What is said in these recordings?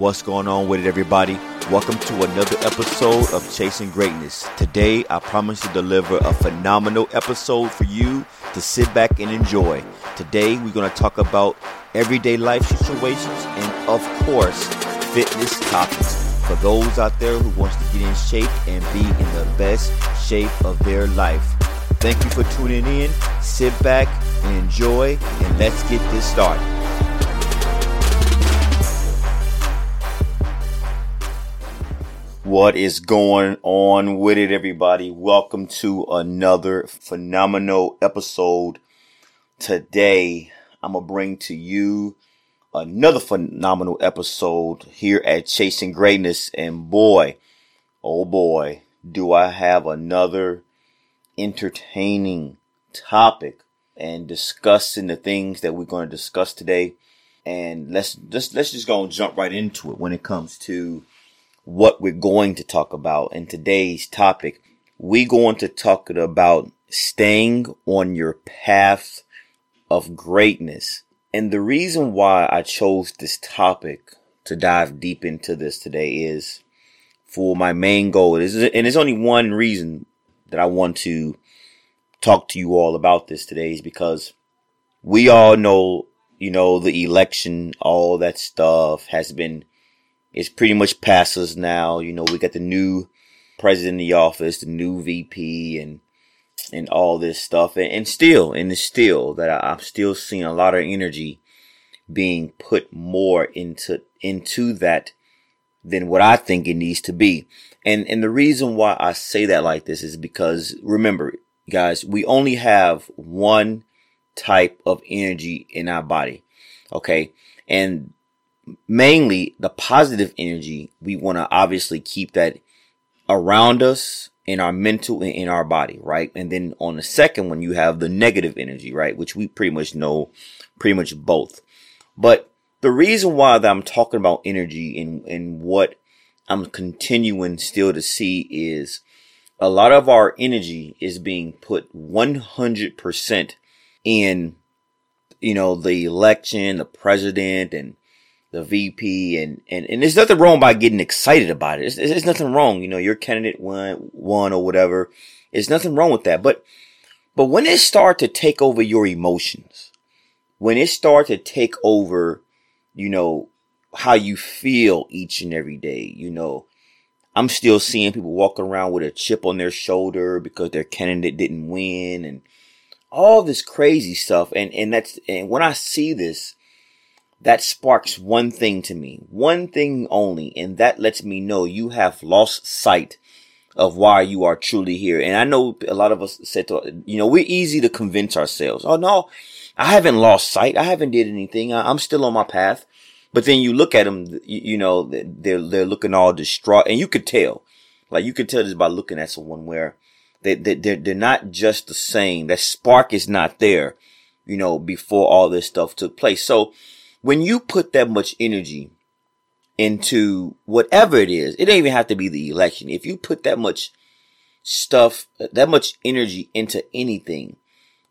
What's going on with it, everybody? Welcome to another episode of Chasing Greatness. Today, I promise to deliver a phenomenal episode for you to sit back and enjoy. Today, we're going to talk about everyday life situations and, of course, fitness topics for those out there who wants to get in shape and be in the best shape of their life. Thank you for tuning in. Sit back and enjoy, and let's get this started. What is going on with it, everybody? Welcome to another phenomenal episode. Today, I'm going to bring to you another phenomenal episode here at Chasing Greatness. And boy, oh boy, do I have another entertaining topic and discussing the things that we're going to discuss today. And let's just let's just go and jump right into it when it comes to what we're going to talk about in today's topic. We're going to talk about staying on your path of greatness. And the reason why I chose this topic to dive deep into this today is for my main goal. and there's only one reason that I want to talk to you all about this today is because we all know, you know, the election, all that stuff has been, it's pretty much past us now. You know, we got the new president in the office, the new VP and, and all this stuff. And, and still, and it's still that I, I'm still seeing a lot of energy being put more into, into that than what I think it needs to be. And, and the reason why I say that like this is because remember, guys, we only have one type of energy in our body. Okay. And mainly the positive energy, we want to obviously keep that around us in our mental and in our body, right? And then on the second one, you have the negative energy, right? Which we pretty much know pretty much both. But the reason why that I'm talking about energy and, and what I'm continuing still to see is a lot of our energy is being put 100% in, you know, the election, the president and the VP and, and, and there's nothing wrong by getting excited about it. There's, there's nothing wrong. You know, your candidate won, won or whatever. There's nothing wrong with that. But, but when it start to take over your emotions, when it start to take over, you know, how you feel each and every day. You know, I'm still seeing people walking around with a chip on their shoulder because their candidate didn't win and all this crazy stuff. And, and that's, and when I see this, that sparks one thing to me, one thing only, and that lets me know you have lost sight of why you are truly here. And I know a lot of us said to, you know, we're easy to convince ourselves. Oh no, I haven't lost sight. I haven't did anything. I'm still on my path. But then you look at them, you, you know, they're, they're looking all distraught and you could tell, like you could tell just by looking at someone where they, they, they're, they're not just the same. That spark is not there, you know, before all this stuff took place. So when you put that much energy into whatever it is, it don't even have to be the election. If you put that much stuff, that much energy into anything,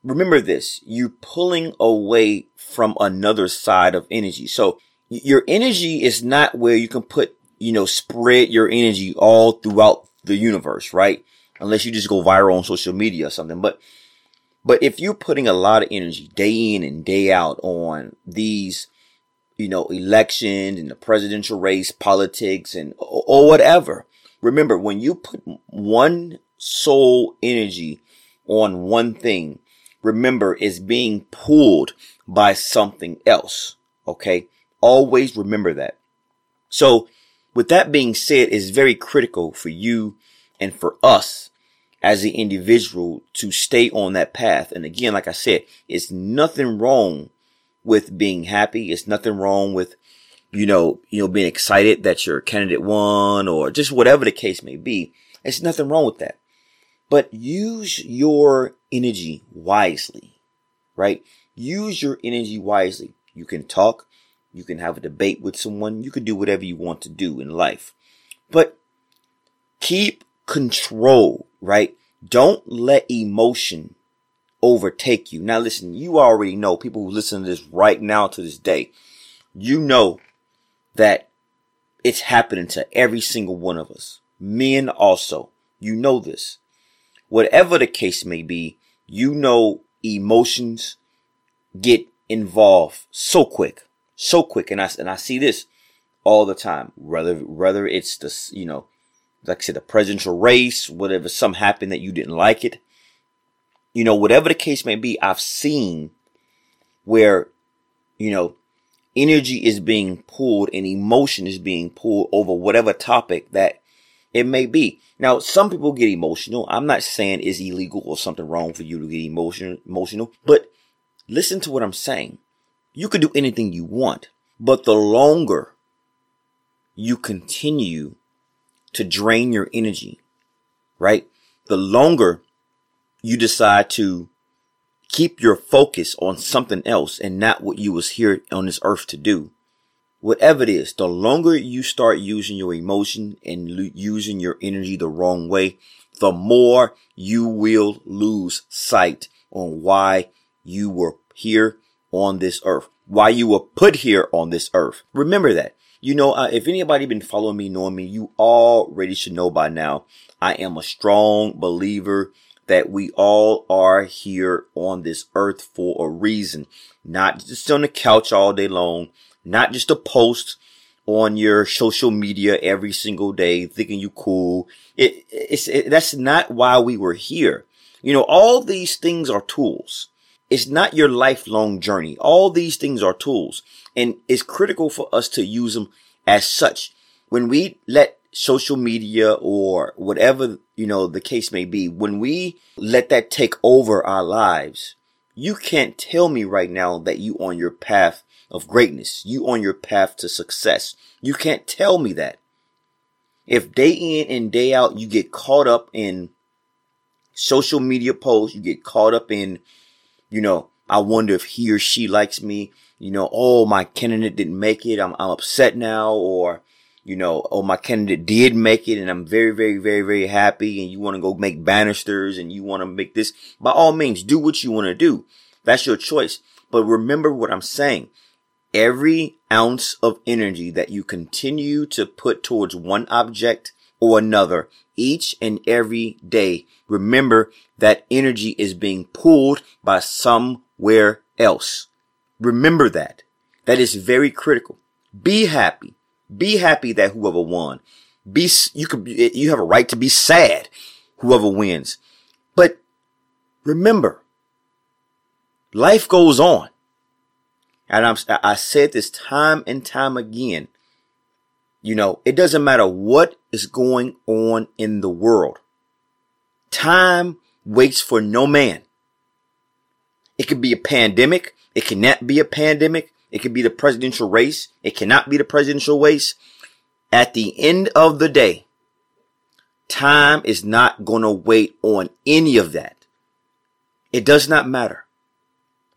remember this, you're pulling away from another side of energy. So your energy is not where you can put, you know, spread your energy all throughout the universe, right? Unless you just go viral on social media or something. But, but if you're putting a lot of energy day in and day out on these, you know, elections and the presidential race, politics and, or, whatever, remember when you put one soul energy on one thing, remember it's being pulled by something else. Okay. Always remember that. So with that being said, it's very critical for you and for us as the individual to stay on that path. And again, like I said, it's nothing wrong with being happy. It's nothing wrong with, you know, you know, being excited that your candidate won or just whatever the case may be. It's nothing wrong with that. But use your energy wisely, right? Use your energy wisely. You can talk, you can have a debate with someone. You can do whatever you want to do in life. But keep control, right? Don't let emotion overtake you. Now listen, you already know people who listen to this right now to this day. You know that It's happening to every single one of us. Men also. You know this. Whatever the case may be, you know emotions get involved so quick, so quick. And I, and I see this all the time, whether, whether it's the, you know, like I said, the presidential race, whatever, something happened that you didn't like it. You know, whatever the case may be, I've seen where, you know, energy is being pulled and emotion is being pulled over whatever topic that it may be. Now, some people get emotional. I'm not saying it's illegal or something wrong for you to get emotional, emotional, but listen to what I'm saying. You can do anything you want, but the longer you continue to drain your energy, right? The longer you decide to keep your focus on something else and not what you was here on this earth to do. Whatever it is, the longer you start using your emotion and lo- using your energy the wrong way, the more you will lose sight on why you were here on this earth, why you were put here on this earth. Remember that. You know, uh, if anybody been following me, knowing me, you already should know by now. I am a strong believer that we all are here on this earth for a reason, not just on the couch all day long, not just a post on your social media every single day thinking you cool. It, it's, it, that's not why we were here. You know, all these things are tools. It's not your lifelong journey. All these things are tools and it's critical for us to use them as such. When we let social media or whatever, you know, the case may be, when we let that take over our lives, you can't tell me right now that you on your path of greatness. You on your path to success. You can't tell me that. If day in and day out you get caught up in social media posts, you get caught up in, you know, I wonder if he or she likes me you know, oh, my candidate didn't make it. I'm, I'm upset now. Or, you know, oh, my candidate did make it and I'm very, very, very, very happy. And you want to go make banisters and you want to make this. By all means, do what you want to do. That's your choice. But remember what I'm saying. Every ounce of energy that you continue to put towards one object or another each and every day, remember that energy is being pulled by somewhere else. Remember that. That is very critical. Be happy. Be happy that whoever won. Be, you could, you have a right to be sad whoever wins. But remember, life goes on. And I'm, I said this time and time again. You know, it doesn't matter what is going on in the world. Time waits for no man. It could be a pandemic. It cannot be a pandemic. It could be the presidential race. It cannot be the presidential race. At the end of the day, time is not going to wait on any of that. It does not matter.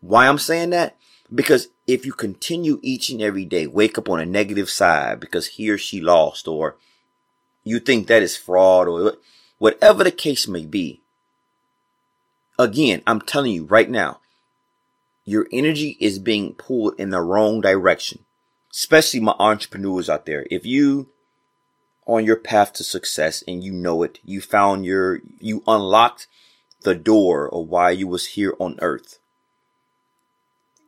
Why I'm saying that? Because if you continue each and every day, wake up on a negative side because he or she lost or you think that is fraud or whatever the case may be. Again, I'm telling you right now, your energy is being pulled in the wrong direction. Especially my entrepreneurs out there. If you on your path to success and you know it, you found your, you unlocked the door of why you was here on earth.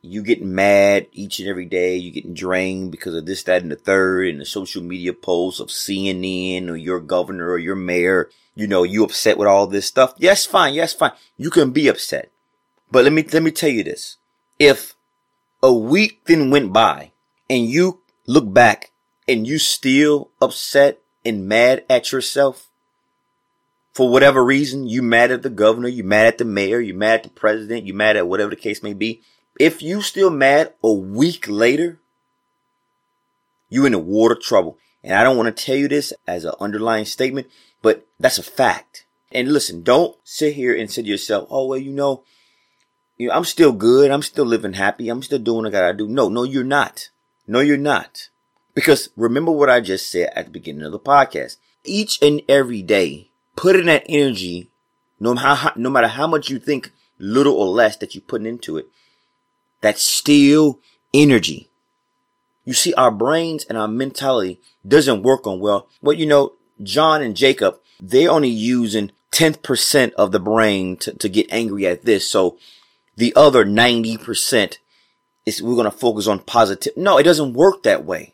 You getting mad each and every day. You getting drained because of this, that, and the third, and the social media posts of CNN or your governor or your mayor. You know, you upset with all this stuff. Yes, fine. Yes, fine. You can be upset. But let me, let me tell you this if a week then went by and you look back and you still upset and mad at yourself for whatever reason, you mad at the governor, you mad at the mayor, you mad at the president, you mad at whatever the case may be. If you still mad a week later, you in a of trouble. And I don't want to tell you this as an underlying statement, but that's a fact. And listen, don't sit here and say to yourself, oh, well, you know, you know, I'm still good. I'm still living happy. I'm still doing what I gotta do. No, no, you're not. No, you're not. Because remember what I just said at the beginning of the podcast. Each and every day, put in that energy, no matter no matter how much you think little or less that you're putting into it, that's still energy. You see, our brains and our mentality doesn't work on well. Well, you know, John and Jacob, they're only using 10% of the brain to, to get angry at this. So the other 90% is we're going to focus on positive. No, it doesn't work that way.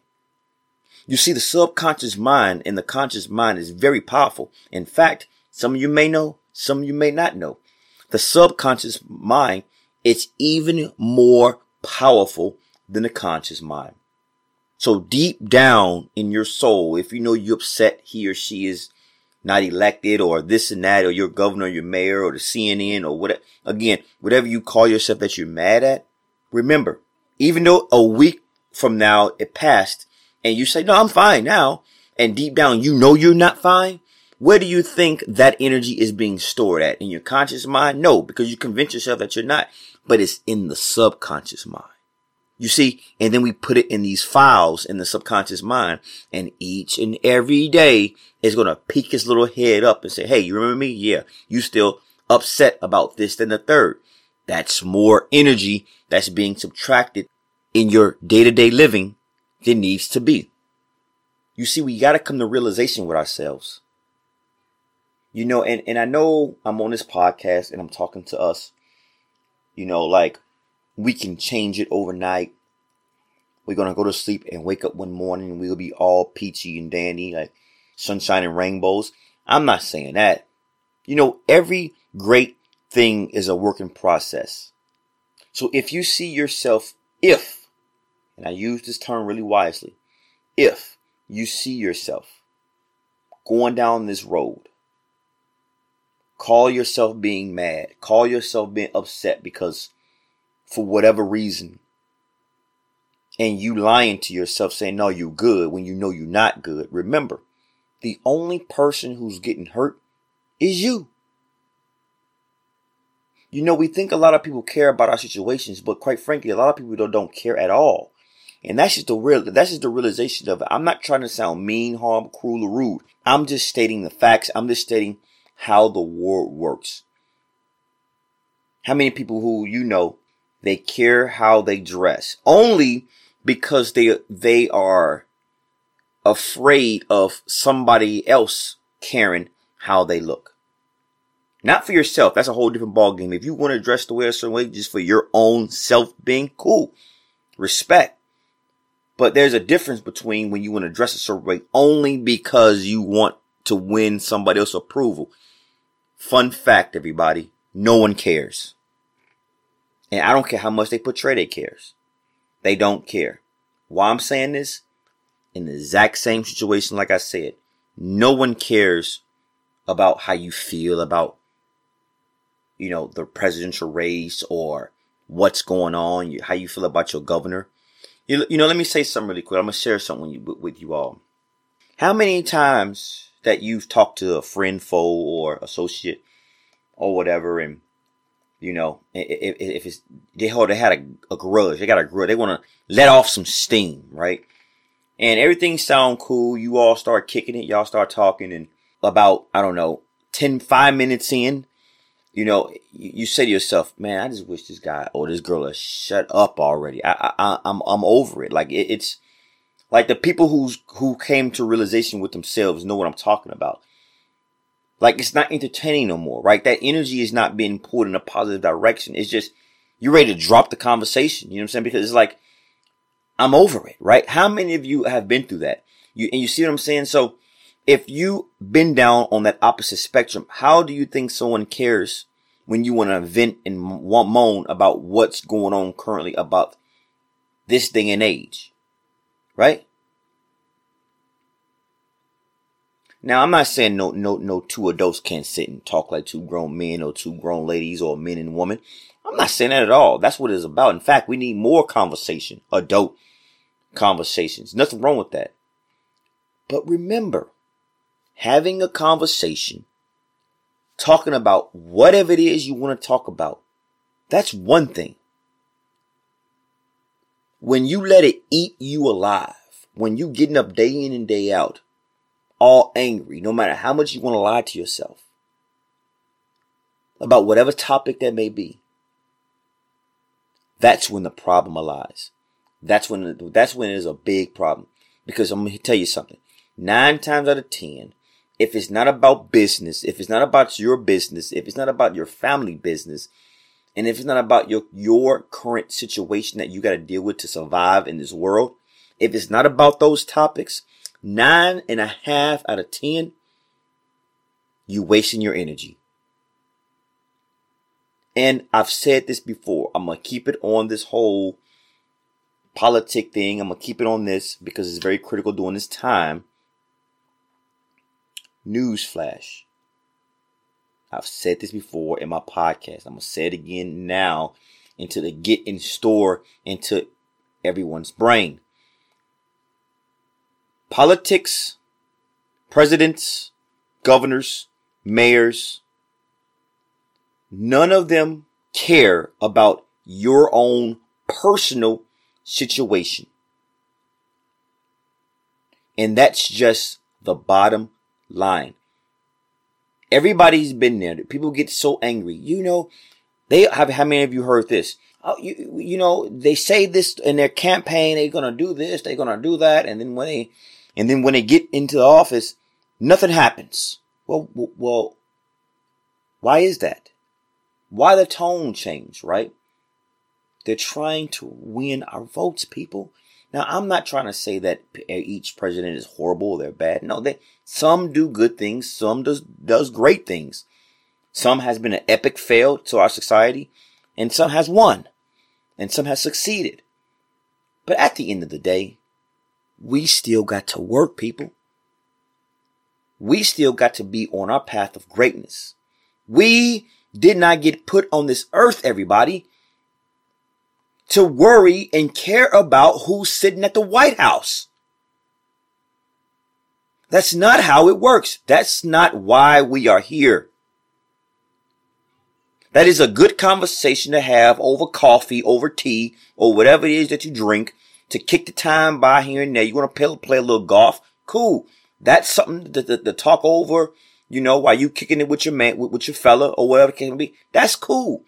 You see, the subconscious mind and the conscious mind is very powerful. In fact, some of you may know, some of you may not know. The subconscious mind, it's even more powerful than the conscious mind. So deep down in your soul, if you know you're upset he or she is not elected or this and that, or your governor, your mayor, or the CNN, or whatever, again, whatever you call yourself that you're mad at, remember, even though a week from now it passed and you say, no, I'm fine now. And deep down, you know you're not fine. Where do you think that energy is being stored at? In your conscious mind? No, because you convince yourself that you're not, but it's in the subconscious mind. You see, and then we put it in these files in the subconscious mind and each and every day is going to peek his little head up and say, Hey, you remember me? Yeah. You still upset about this than the third. That's more energy that's being subtracted in your day to day living than needs to be. You see, we got to come to realization with ourselves. You know, and, and I know I'm on this podcast and I'm talking to us, you know, like we can change it overnight. We're to go to sleep and wake up one morning and we'll be all peachy and dandy, like sunshine and rainbows. I'm not saying that. You know, every great thing is a working process. So if you see yourself, if, and I use this term really wisely, if you see yourself going down this road, call yourself being mad, call yourself being upset because for whatever reason, and you lying to yourself saying, no, you're good when you know you're not good, remember, the only person who's getting hurt is you. You know, we think a lot of people care about our situations, but quite frankly, a lot of people don't, don't care at all. And that's just the real, that's just the realization of it. I'm not trying to sound mean, harm, cruel, or rude. I'm just stating the facts. I'm just stating how the world works. How many people who you know, they care how they dress only because they, they are afraid of somebody else caring how they look. Not for yourself. That's a whole different ballgame. If you want to dress the way a certain way just for your own self being cool, respect. But there's a difference between when you want to dress a certain way only because you want to win somebody else's approval. Fun fact, everybody. No one cares. And I don't care how much they portray they cares. They don't care. Why I'm saying this? In the exact same situation, like I said, no one cares about how you feel about you know, the presidential race or what's going on, how you feel about your governor. You, you know, let me say something really quick. I'm going to share something with, with you all. How many times that you've talked to a friend, foe, or associate or whatever, and you know, if, if it's they hold, they had a, a grudge, they got a grudge, they want to let off some steam, right? And everything sound cool. You all start kicking it. Y'all start talking, and about I don't know, 10, 5 minutes in, you know, you say to yourself, man, I just wish this guy or this girl would shut up already. I, I, I'm, I'm over it. Like it, it's like the people who's, who came to realization with themselves know what I'm talking about. Like it's not entertaining no more, right? That energy is not being pulled in a positive direction. It's just, you're ready to drop the conversation. You know what I'm saying? Because it's like, I'm over it, right? How many of you have been through that? You, and you see what I'm saying? So if you been down on that opposite spectrum, how do you think someone cares when you want to vent and moan about what's going on currently about this day and age? Right? Now, I'm not saying no, no, no two adults can't sit and talk like two grown men or two grown ladies or men and women. I'm not saying that at all. That's what it's about. In fact, we need more conversation, adult conversations. Nothing wrong with that. But remember, having a conversation, talking about whatever it is you want to talk about. That's one thing. When you let it eat you alive, when you getting up day in and day out, all angry, no matter how much you want to lie to yourself about whatever topic that may be, that's when the problem lies. That's when that's when it is a big problem. Because I'm gonna tell you something. Nine times out of ten, if it's not about business, if it's not about your business, if it's not about your family business, and if it's not about your your current situation that you got to deal with to survive in this world, if it's not about those topics, nine and a half out of ten, you wasting your energy. And I've said this before. I'm gonna keep it on this whole politic thing. I'm gonna keep it on this because it's very critical during this time. Newsflash. I've said this before in my podcast. I'm gonna say it again now until they get in store into everyone's brain. Politics, presidents, governors, mayors, none of them care about your own personal situation. And that's just the bottom line. Everybody's been there. People get so angry. You know, they have, how many of you heard this? Oh, you, you know, they say this in their campaign, they're going to do this, they're going to do that. And then when they, and then when they get into the office, nothing happens. Well, well, why is that? Why the tone change, right? They're trying to win our votes, people. Now, I'm not trying to say that eh, each president is horrible or they're bad. No, they some do good things, some does does great things. Some has been an epic fail to our society, and some has won, and some has succeeded. But at the end of the day, we still got to work, people. We still got to be on our path of greatness. We did not get put on this earth, everybody, to worry and care about who's sitting at the White House. That's not how it works. That's not why we are here. That is a good conversation to have over coffee, over tea, or whatever it is that you drink to kick the time by here and there. You want to play, play a little golf? Cool. That's something to, to, to talk over, you know, while you kicking it with your man, with, with your fella or whatever it can be. That's cool.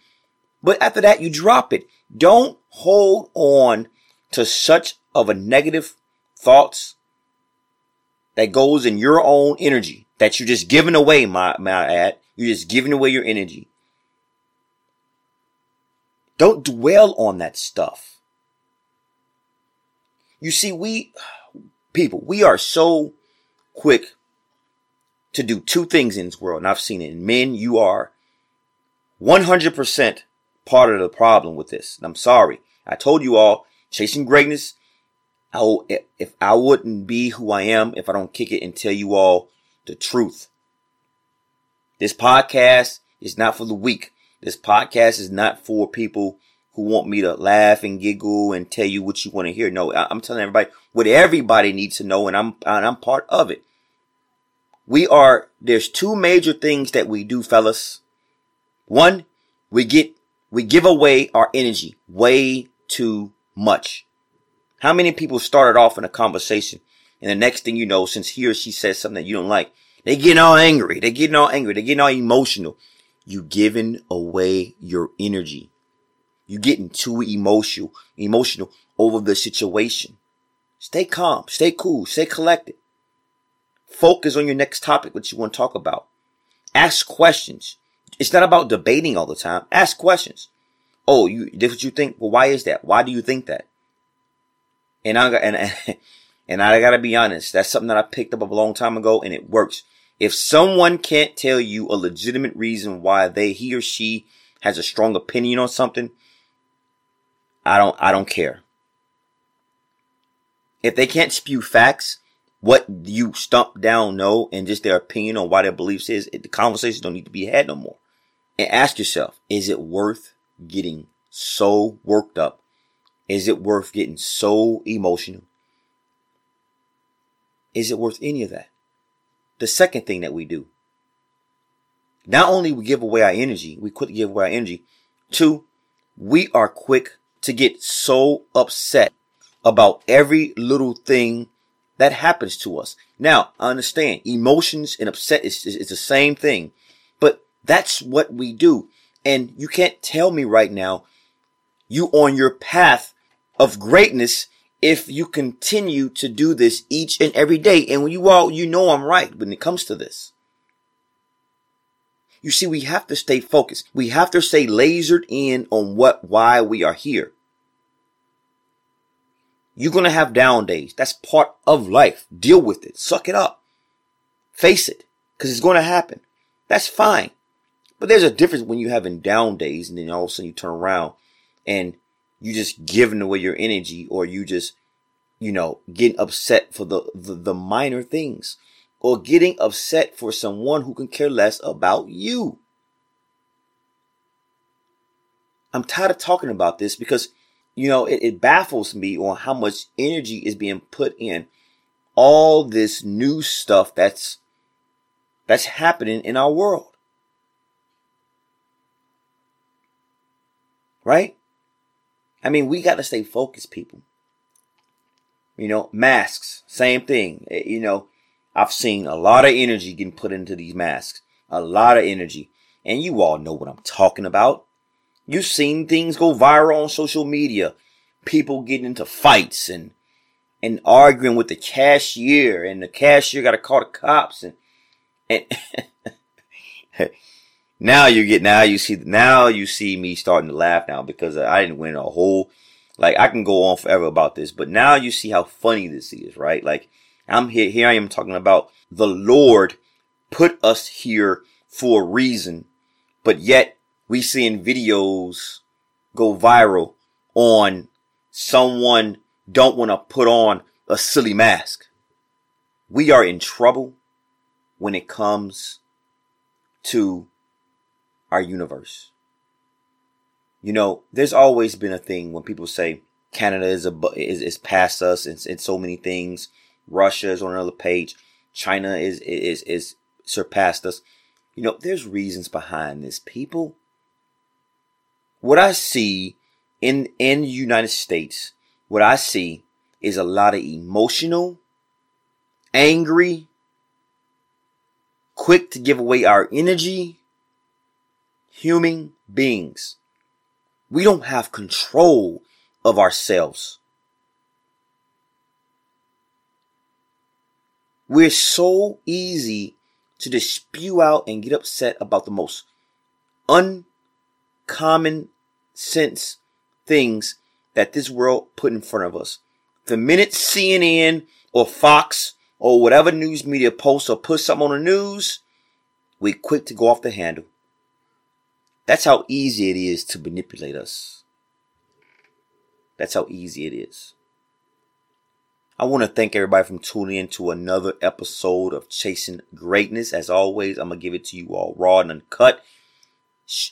But after that, you drop it. Don't hold on to such of a negative thoughts that goes in your own energy that you're just giving away, my, my ad. You're just giving away your energy. Don't dwell on that stuff. You see, we, people, we are so quick to do two things in this world. And I've seen it in men. You are 100% part of the problem with this. And I'm sorry. I told you all, chasing greatness. I will, if I wouldn't be who I am if I don't kick it and tell you all the truth. This podcast is not for the weak. This podcast is not for people who want me to laugh and giggle and tell you what you want to hear. No, I'm telling everybody what everybody needs to know, and I'm and I'm part of it. We are there's two major things that we do, fellas. One, we get we give away our energy way too much. How many people started off in a conversation and the next thing you know, since he or she says something that you don't like, they getting all angry. They getting all angry. They getting all emotional. You giving away your energy. You getting too emotional, emotional over the situation. Stay calm. Stay cool. Stay collected. Focus on your next topic, what you want to talk about. Ask questions. It's not about debating all the time. Ask questions. Oh, you, this what you think? Well, why is that? Why do you think that? And I and and I gotta be honest, that's something that I picked up a long time ago, and it works. If someone can't tell you a legitimate reason why they he or she has a strong opinion on something, I don't I don't care. If they can't spew facts, what you stump down know, and just their opinion on why their beliefs is, the conversations don't need to be had no more. And ask yourself, is it worth getting so worked up? Is it worth getting so emotional? Is it worth any of that? The second thing that we do, not only we give away our energy, we quickly give away our energy. Two, we are quick to get so upset about every little thing that happens to us. Now, I understand emotions and upset is, is, is the same thing, but that's what we do. And you can't tell me right now, you on your path of greatness if you continue to do this each and every day. And when you all, you know I'm right when it comes to this. You see, we have to stay focused. We have to stay lasered in on what, why we are here. You're going to have down days. That's part of life. Deal with it. Suck it up. Face it. Cause it's going to happen. That's fine. But there's a difference when you're having down days and then all of a sudden you turn around and you just giving away your energy or you just, you know, getting upset for the, the, the minor things or getting upset for someone who can care less about you. I'm tired of talking about this because, you know, it, it, baffles me on how much energy is being put in all this new stuff that's, that's happening in our world. Right? I mean, we got to stay focused, people. You know, masks, same thing. Eh, you know, I've seen a lot of energy getting put into these masks. A lot of energy. And you all know what I'm talking about. You've seen things go viral on social media. People getting into fights and and arguing with the cashier and the cashier got to call the cops and and now you get now you see now you see me starting to laugh now because I didn't win a whole like I can go on forever about this, but now you see how funny this is, right? Like I'm here here I am talking about the Lord put us here for a reason, but yet we seeing videos go viral on someone don't want to put on a silly mask. We are in trouble when it comes to our universe. You know, there's always been a thing when people say Canada is a is, is past us in, in so many things. Russia is on another page. China is is is surpassed us. You know, there's reasons behind this. People, what I see in in the United States, what I see is a lot of emotional, angry, quick to give away our energy, human beings. We don't have control of ourselves. We're so easy to just spew out and get upset about the most uncommon sense things that this world put in front of us. The minute CNN or Fox or whatever news media posts or put something on the news, we're quick to go off the handle. That's how easy it is to manipulate us. That's how easy it is. I want to thank everybody from tuning in to another episode of Chasing Greatness. As always, I'm going to give it to you all raw and uncut.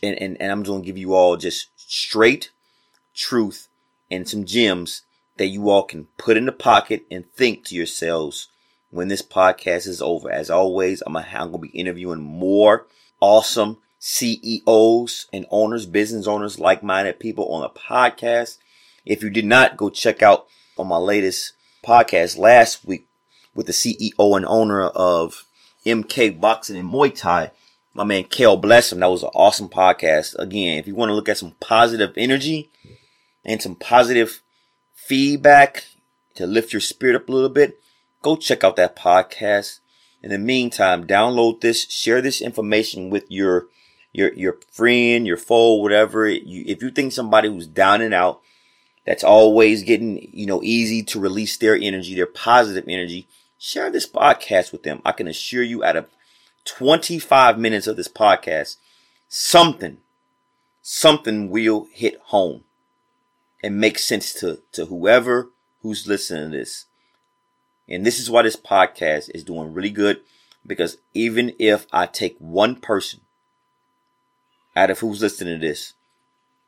And, and, and I'm going to give you all just straight truth and some gems that you all can put in the pocket and think to yourselves when this podcast is over. As always, I'm going to be interviewing more awesome CEOs and owners, business owners, like-minded people on the podcast. If you did not go check out on my latest podcast last week with the CEO and owner of MK Boxing and Muay Thai, my man Kale Bless him. That was an awesome podcast. Again, if you want to look at some positive energy and some positive feedback to lift your spirit up a little bit, go check out that podcast. In the meantime, download this, share this information with your your your friend, your foe, whatever. You, if you think somebody who's down and out, that's always getting you know easy to release their energy, their positive energy, share this podcast with them. I can assure you, out of 25 minutes of this podcast, something, something will hit home and make sense to to whoever who's listening to this. And this is why this podcast is doing really good because even if I take one person out of who's listening to this.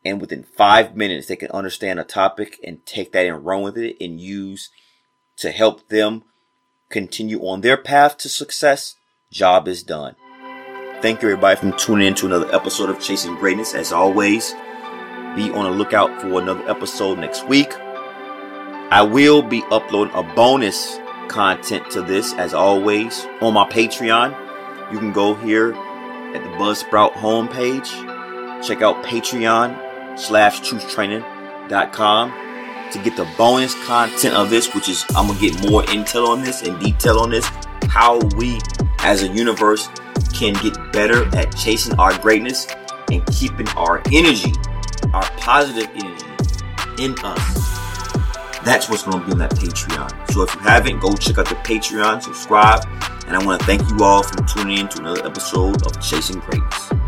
And within five minutes, they can understand a topic and take that and run with it and use to help them continue on their path to success. Job is done. Thank you everybody for tuning in to another episode of Chasing Greatness. As always, be on the lookout for another episode next week. I will be uploading a bonus content to this as always on my Patreon. You can go here at the Buzzsprout homepage. Check out Patreon slash truthtraining.com to get the bonus content of this, which is I'm gonna get more intel on this and detail on this, how we as a universe can get better at chasing our greatness and keeping our energy, our positive energy in us. That's what's going to be on that Patreon. So if you haven't, go check out the Patreon, subscribe, and I want to thank you all for tuning in to another episode of Chasing Greatness.